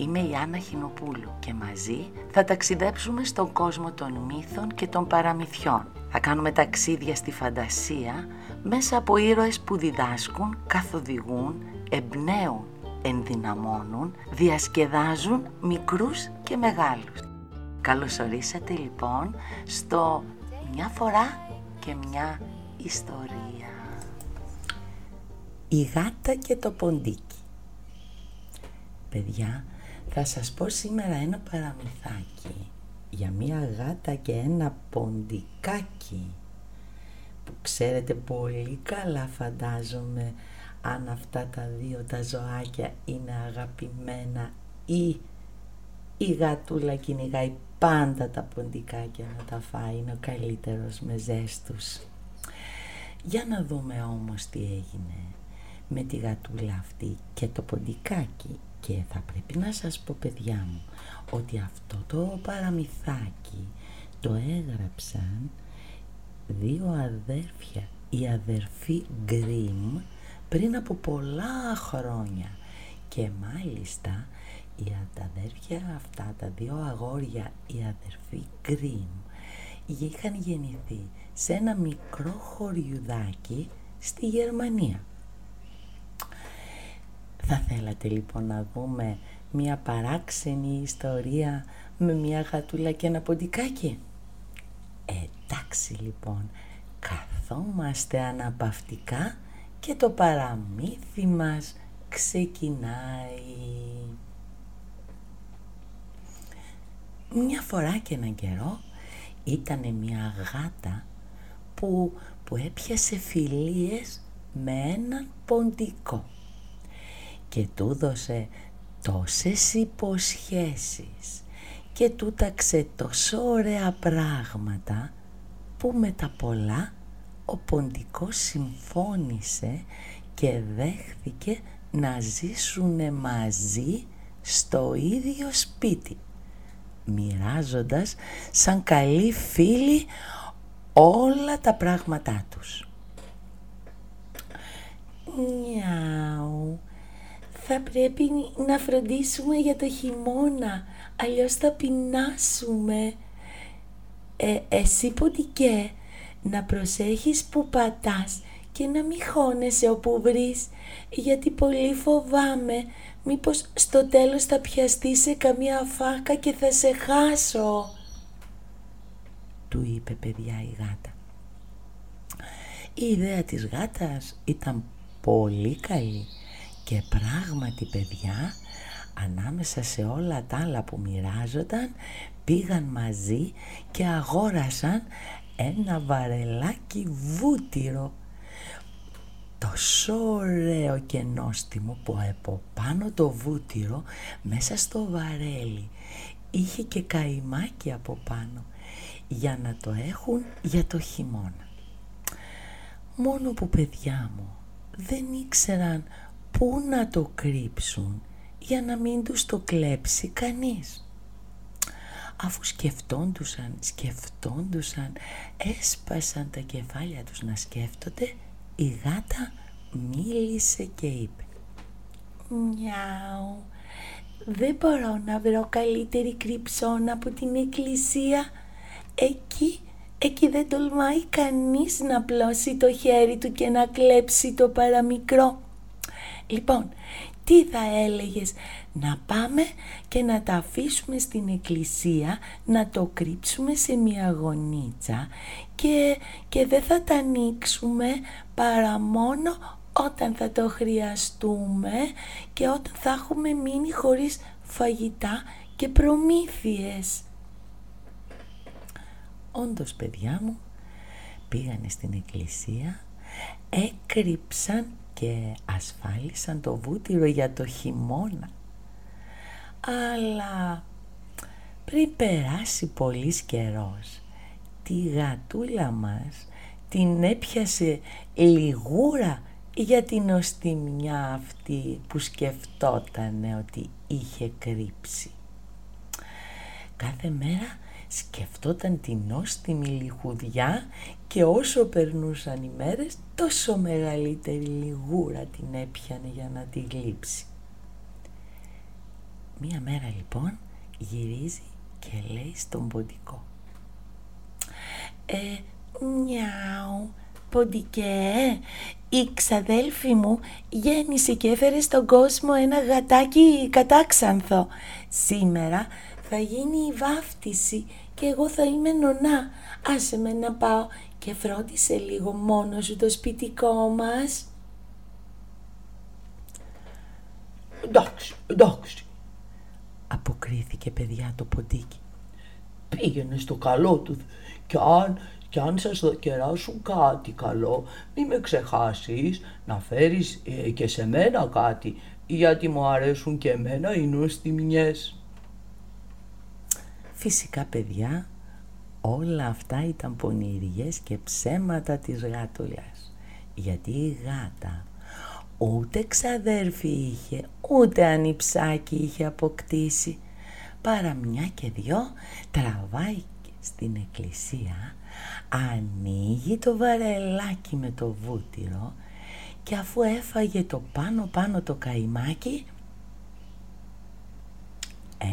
Είμαι η Άννα Χινοπούλου και μαζί θα ταξιδέψουμε στον κόσμο των μύθων και των παραμυθιών. Θα κάνουμε ταξίδια στη φαντασία μέσα από ήρωες που διδάσκουν, καθοδηγούν, εμπνέουν, ενδυναμώνουν, διασκεδάζουν μικρούς και μεγάλους. Καλώς ορίσατε λοιπόν στο «Μια φορά και μια ιστορία». Η γάτα και το ποντίκι. Παιδιά, θα σας πω σήμερα ένα παραμυθάκι για μία γάτα και ένα ποντικάκι που ξέρετε πολύ καλά φαντάζομαι αν αυτά τα δύο τα ζωάκια είναι αγαπημένα ή η γατούλα κυνηγάει πάντα τα ποντικάκια να τα φάει, είναι ο καλύτερος με ζέστους. Για να δούμε όμως τι έγινε με τη γατούλα αυτή και το ποντικάκι και θα πρέπει να σας πω παιδιά μου ότι αυτό το παραμυθάκι το έγραψαν δύο αδέρφια, η αδερφή Γκριμ πριν από πολλά χρόνια και μάλιστα οι αδέρφια αυτά, τα δύο αγόρια, η αδερφή Γκριμ είχαν γεννηθεί σε ένα μικρό χωριουδάκι στη Γερμανία. Θα θέλατε λοιπόν να δούμε μια παράξενη ιστορία με μια γατούλα και ένα ποντικάκι; Εντάξει λοιπόν, καθόμαστε αναπαυτικά και το παραμύθι μας ξεκινάει. Μια φορά και έναν καιρό ήταν μια γάτα που, που έπιασε φιλίες με έναν ποντικό και του δώσε τόσες υποσχέσεις και του ταξε τόσο ωραία πράγματα που με τα πολλά ο ποντικός συμφώνησε και δέχθηκε να ζήσουν μαζί στο ίδιο σπίτι μοιράζοντας σαν καλοί φίλοι όλα τα πράγματά τους. Νιάου, θα πρέπει να φροντίσουμε για το χειμώνα, αλλιώς θα πεινάσουμε. Ε, εσύ ποντικέ, να προσέχεις που πατάς και να μην χώνεσαι όπου βρεις, γιατί πολύ φοβάμαι μήπως στο τέλος θα πιαστεί σε καμία φάκα και θα σε χάσω. Του είπε παιδιά η γάτα. Η ιδέα της γάτας ήταν πολύ καλή και πράγματι παιδιά ανάμεσα σε όλα τα άλλα που μοιράζονταν πήγαν μαζί και αγόρασαν ένα βαρελάκι βούτυρο τόσο ωραίο και νόστιμο που από πάνω το βούτυρο μέσα στο βαρέλι είχε και καημάκι από πάνω για να το έχουν για το χειμώνα. Μόνο που παιδιά μου δεν ήξεραν πού να το κρύψουν για να μην τους το κλέψει κανείς; Αφού σκεφτόντουσαν, σκεφτόντουσαν, έσπασαν τα κεφάλια τους να σκέφτονται, η γάτα μίλησε και είπε «Μιαου, δεν μπορώ να βρω καλύτερη κρυψώνα από την εκκλησία. Εκεί, εκεί δεν τολμάει κανείς να πλώσει το χέρι του και να κλέψει το παραμικρό. Λοιπόν, τι θα έλεγες να πάμε και να τα αφήσουμε στην εκκλησία να το κρύψουμε σε μια γωνίτσα και, και δεν θα τα ανοίξουμε παρά μόνο όταν θα το χρειαστούμε και όταν θα έχουμε μείνει χωρίς φαγητά και προμήθειες. Όντως παιδιά μου πήγανε στην εκκλησία, έκρυψαν και ασφάλισαν το βούτυρο για το χειμώνα. Αλλά πριν περάσει πολύς καιρός, τη γατούλα μας την έπιασε λιγούρα για την οστιμιά αυτή που σκεφτότανε ότι είχε κρύψει. Κάθε μέρα σκεφτόταν την νόστιμη λιχουδιά και όσο περνούσαν οι μέρες τόσο μεγαλύτερη λιγούρα την έπιανε για να τη γλύψει. Μία μέρα λοιπόν γυρίζει και λέει στον ποντικό. Ε, νιάου, ποντικέ, η ξαδέλφη μου γέννησε και έφερε στον κόσμο ένα γατάκι κατάξανθο. Σήμερα θα γίνει η βάφτιση και εγώ θα είμαι νονά. Άσε με να πάω και φρόντισε λίγο μόνο σου το σπιτικό μας. Εντάξει, εντάξει, αποκρίθηκε παιδιά το ποντίκι. Πήγαινε στο καλό του και αν, και αν σας κεράσουν κάτι καλό, μη με ξεχάσεις να φέρεις ε, και σε μένα κάτι, γιατί μου αρέσουν και εμένα οι νοστιμιές. Φυσικά παιδιά, όλα αυτά ήταν πονηριές και ψέματα της γάτουλας. Γιατί η γάτα ούτε ξαδέρφη είχε, ούτε ανιψάκι είχε αποκτήσει. Παρά μια και δυο τραβάει στην εκκλησία, ανοίγει το βαρελάκι με το βούτυρο και αφού έφαγε το πάνω πάνω το καημάκι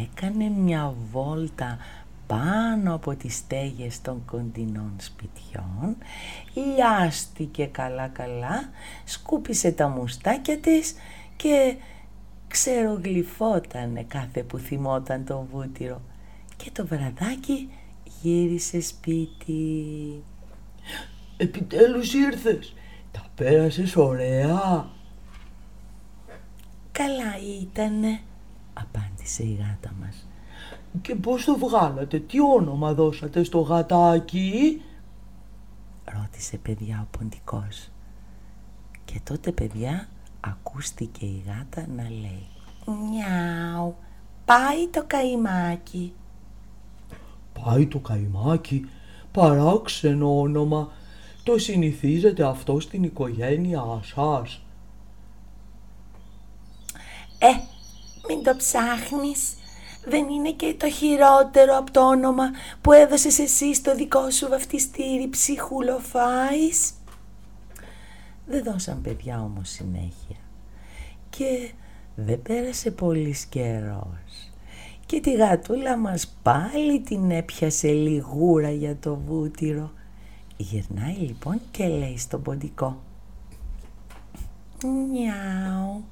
έκανε μια βόλτα πάνω από τις στέγες των κοντινών σπιτιών, λιάστηκε καλά-καλά, σκούπισε τα μουστάκια της και ξερογλυφότανε κάθε που θυμόταν το βούτυρο και το βραδάκι γύρισε σπίτι. Επιτέλους ήρθες, τα πέρασες ωραία. Καλά ήτανε, απάντησε η γάτα μας. Και πώς το βγάλατε, τι όνομα δώσατε στο γατάκι; Ρώτησε παιδιά ο ποντικός. Και τότε παιδιά ακούστηκε η γάτα να λέει «Νιάου, πάει το καημάκι». «Πάει το καημάκι, παράξενο όνομα. Το συνηθίζετε αυτό στην οικογένειά σας». «Ε, μην το ψάχνεις δεν είναι και το χειρότερο από το όνομα που έδωσες εσύ στο δικό σου βαφτιστήρι ψυχουλοφάης. Δεν δώσαν παιδιά όμως συνέχεια και δεν πέρασε πολύς καιρός και τη γατούλα μας πάλι την έπιασε λιγούρα για το βούτυρο. Γυρνάει λοιπόν και λέει στον ποντικό «Νιάου,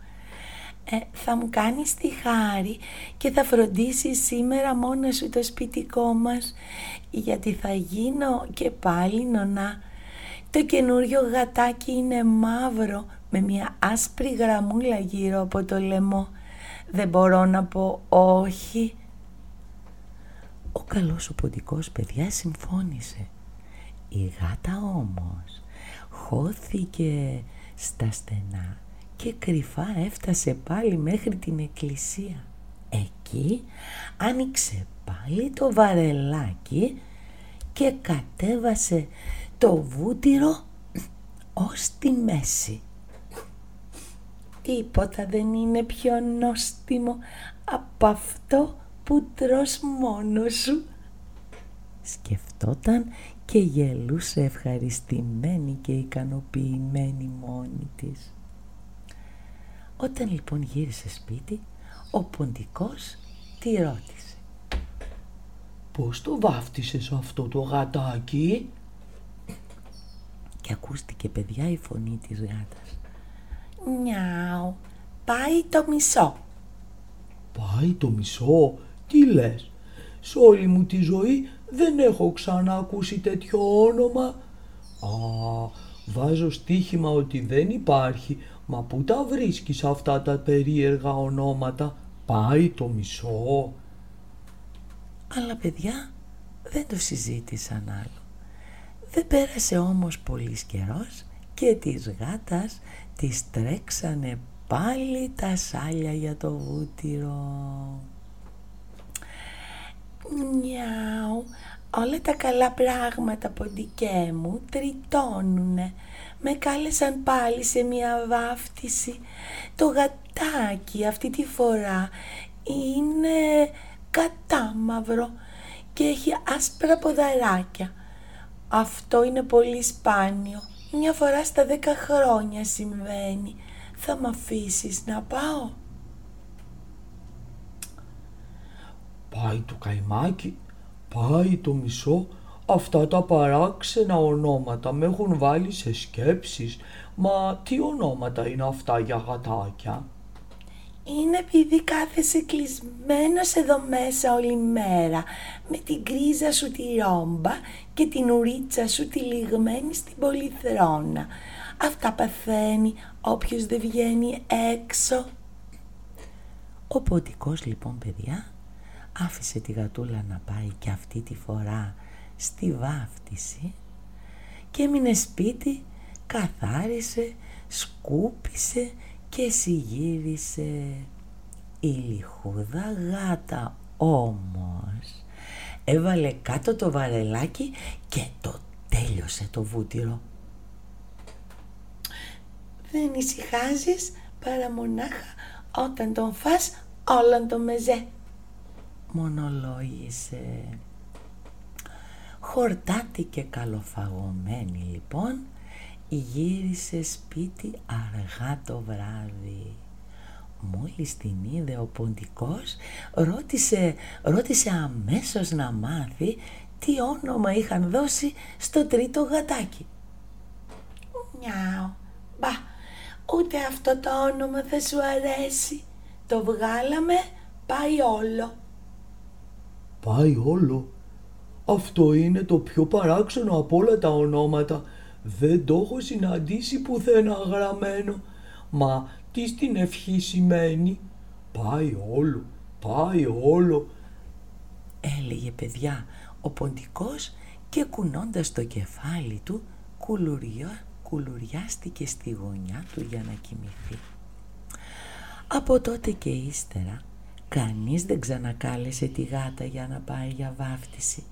ε, θα μου κάνεις τη χάρη και θα φροντίσεις σήμερα μόνος σου το σπιτικό μας γιατί θα γίνω και πάλι νονά. Το καινούριο γατάκι είναι μαύρο με μια άσπρη γραμμούλα γύρω από το λαιμό. Δεν μπορώ να πω όχι. Ο καλός ο ποντικός παιδιά συμφώνησε. Η γάτα όμως χώθηκε στα στενά και κρυφά έφτασε πάλι μέχρι την εκκλησία. Εκεί άνοιξε πάλι το βαρελάκι και κατέβασε το βούτυρο ως τη μέση. Τίποτα δεν είναι πιο νόστιμο από αυτό που τρως μόνος σου. Σκεφτόταν και γελούσε ευχαριστημένη και ικανοποιημένη μόνη της. Όταν λοιπόν γύρισε σπίτι, ο ποντικός τη ρώτησε. «Πώς το βάφτισες αυτό το γατάκι» και ακούστηκε παιδιά η φωνή της γάτας. «Νιάου, πάει το μισό». «Πάει το μισό, τι λες, σε όλη μου τη ζωή δεν έχω ξανά ακούσει τέτοιο όνομα. Α, βάζω στοίχημα ότι δεν υπάρχει Μα πού τα βρίσκεις αυτά τα περίεργα ονόματα, πάει το μισό. Αλλά παιδιά δεν το συζήτησαν άλλο. Δεν πέρασε όμως πολύς καιρός και της γάτας της τρέξανε πάλι τα σάλια για το βούτυρο. Μιαου, όλα τα καλά πράγματα ποντικέ μου τριτώνουνε με κάλεσαν πάλι σε μια βάφτιση. Το γατάκι αυτή τη φορά είναι κατάμαυρο και έχει άσπρα ποδαράκια. Αυτό είναι πολύ σπάνιο. Μια φορά στα δέκα χρόνια συμβαίνει. Θα μ' αφήσεις να πάω; Πάει το καημάκι, πάει το μισό, αυτά τα παράξενα ονόματα με έχουν βάλει σε σκέψεις. Μα τι ονόματα είναι αυτά για γατάκια; Είναι επειδή κάθεσαι κλεισμένος εδώ μέσα όλη μέρα με την κρίζα σου τη ρόμπα και την ουρίτσα σου τη λιγμένη στην πολυθρόνα. Αυτά παθαίνει όποιος δεν βγαίνει έξω. Ο ποτικός λοιπόν παιδιά άφησε τη γατούλα να πάει και αυτή τη φορά στη βάφτιση και έμεινε σπίτι, καθάρισε, σκούπισε και συγύρισε. Η λιχούδα γάτα όμως έβαλε κάτω το βαρελάκι και το τέλειωσε το βούτυρο. Δεν ησυχάζεις παρά μονάχα όταν τον φας όλον το μεζέ. Μονολόγησε. Χορτάτη και καλοφαγωμένη λοιπόν γύρισε σπίτι αργά το βράδυ. Μόλις την είδε ο ποντικός ρώτησε, ρώτησε αμέσως να μάθει τι όνομα είχαν δώσει στο τρίτο γατάκι. Μιάου, μπα, ούτε αυτό το όνομα θα σου αρέσει. Το βγάλαμε, πάει όλο. Πάει όλο. Αυτό είναι το πιο παράξενο από όλα τα ονόματα. Δεν το έχω συναντήσει πουθενά γραμμένο. Μα τι στην ευχή σημαίνει; Πάει όλο, πάει όλο. Έλεγε παιδιά ο ποντικός και κουνώντας το κεφάλι του κουλουριά, κουλουριάστηκε στη γωνιά του για να κοιμηθεί. Από τότε και ύστερα κανείς δεν ξανακάλεσε τη γάτα για να πάει για βάφτιση.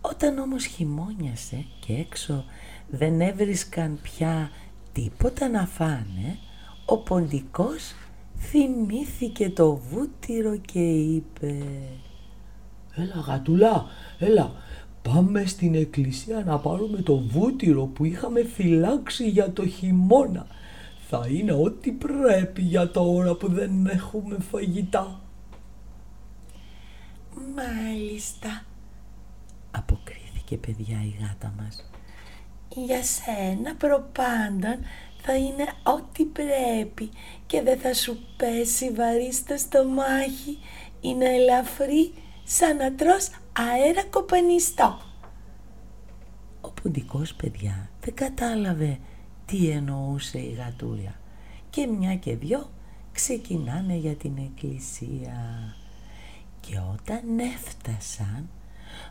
Όταν όμως χειμώνιασε και έξω δεν έβρισκαν πια τίποτα να φάνε, ο ποντικός θυμήθηκε το βούτυρο και είπε «Έλα γατουλά, έλα, πάμε στην εκκλησία να πάρουμε το βούτυρο που είχαμε φυλάξει για το χειμώνα. Θα είναι ό,τι πρέπει για τώρα που δεν έχουμε φαγητά». «Μάλιστα», αποκρίθηκε παιδιά η γάτα μας για σένα προπάντων θα είναι ό,τι πρέπει και δεν θα σου πέσει βαρύ στο στομάχι. Είναι ελαφρύ σαν να τρως αέρα κοπανιστό. Ο πουντικός παιδιά δεν κατάλαβε τι εννοούσε η γατούλα και μια και δυο ξεκινάνε για την εκκλησία και όταν έφτασαν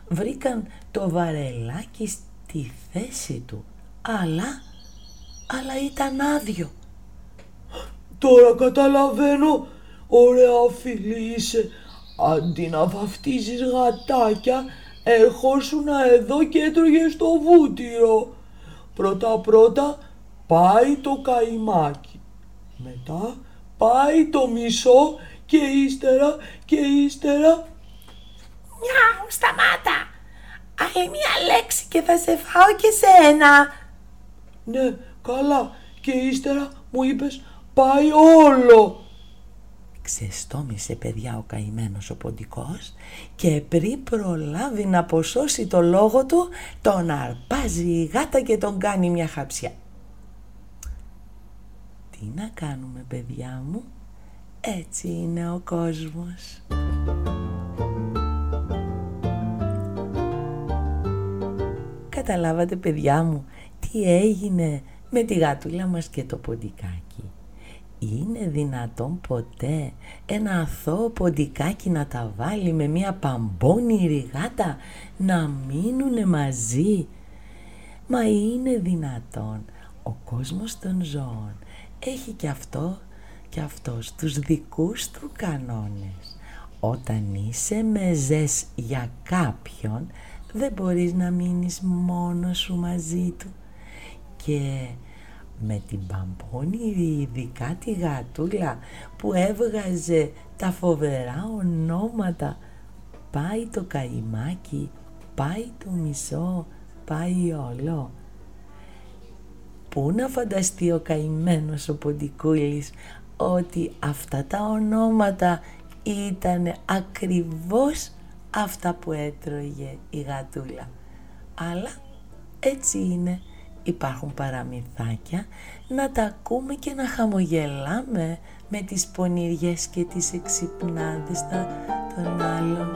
βρήκαν το βαρελάκι τη θέση του, αλλά, αλλά ήταν άδειο. Τώρα καταλαβαίνω, ωραία φίλη είσαι, αντί να βαφτίζεις γατάκια, ερχόσουν εδώ και έτρωγες στο βούτυρο. Πρώτα πρώτα πάει το καημάκι, μετά πάει το μισό και ύστερα και ύστερα... Μιαου, σταμάτα! Άλλη μία λέξη και θα σε φάω και σένα. Ναι, καλά. Και ύστερα μου είπες πάει όλο. Ξεστόμησε παιδιά ο καημένος ο ποντικός και πριν προλάβει να αποσώσει το λόγο του τον αρπάζει η γάτα και τον κάνει μια χαψιά. Τι να κάνουμε παιδιά μου, έτσι είναι ο κόσμος. Καταλάβατε παιδιά μου τι έγινε με τη γάτουλα μας και το ποντικάκι. Είναι δυνατόν ποτέ ένα αθώο ποντικάκι να τα βάλει με μια παμπώνη γάτα να μείνουνε μαζί; Μα είναι δυνατόν ο κόσμος των ζώων έχει και αυτό και αυτός τους δικούς του κανόνες. Όταν είσαι μεζές για κάποιον δεν μπορείς να μείνεις μόνος σου μαζί του και με την παμπώνη ειδικά τη γατούλα που έβγαζε τα φοβερά ονόματα πάει το καημάκι, πάει το μισό, πάει όλο. Πού να φανταστεί ο καημένος ο Ποντικούλης ότι αυτά τα ονόματα ήταν ακριβώς αυτά που έτρωγε η γατούλα. Αλλά έτσι είναι. Υπάρχουν παραμυθάκια να τα ακούμε και να χαμογελάμε με τις πονηριές και τις εξυπνάδες των άλλων.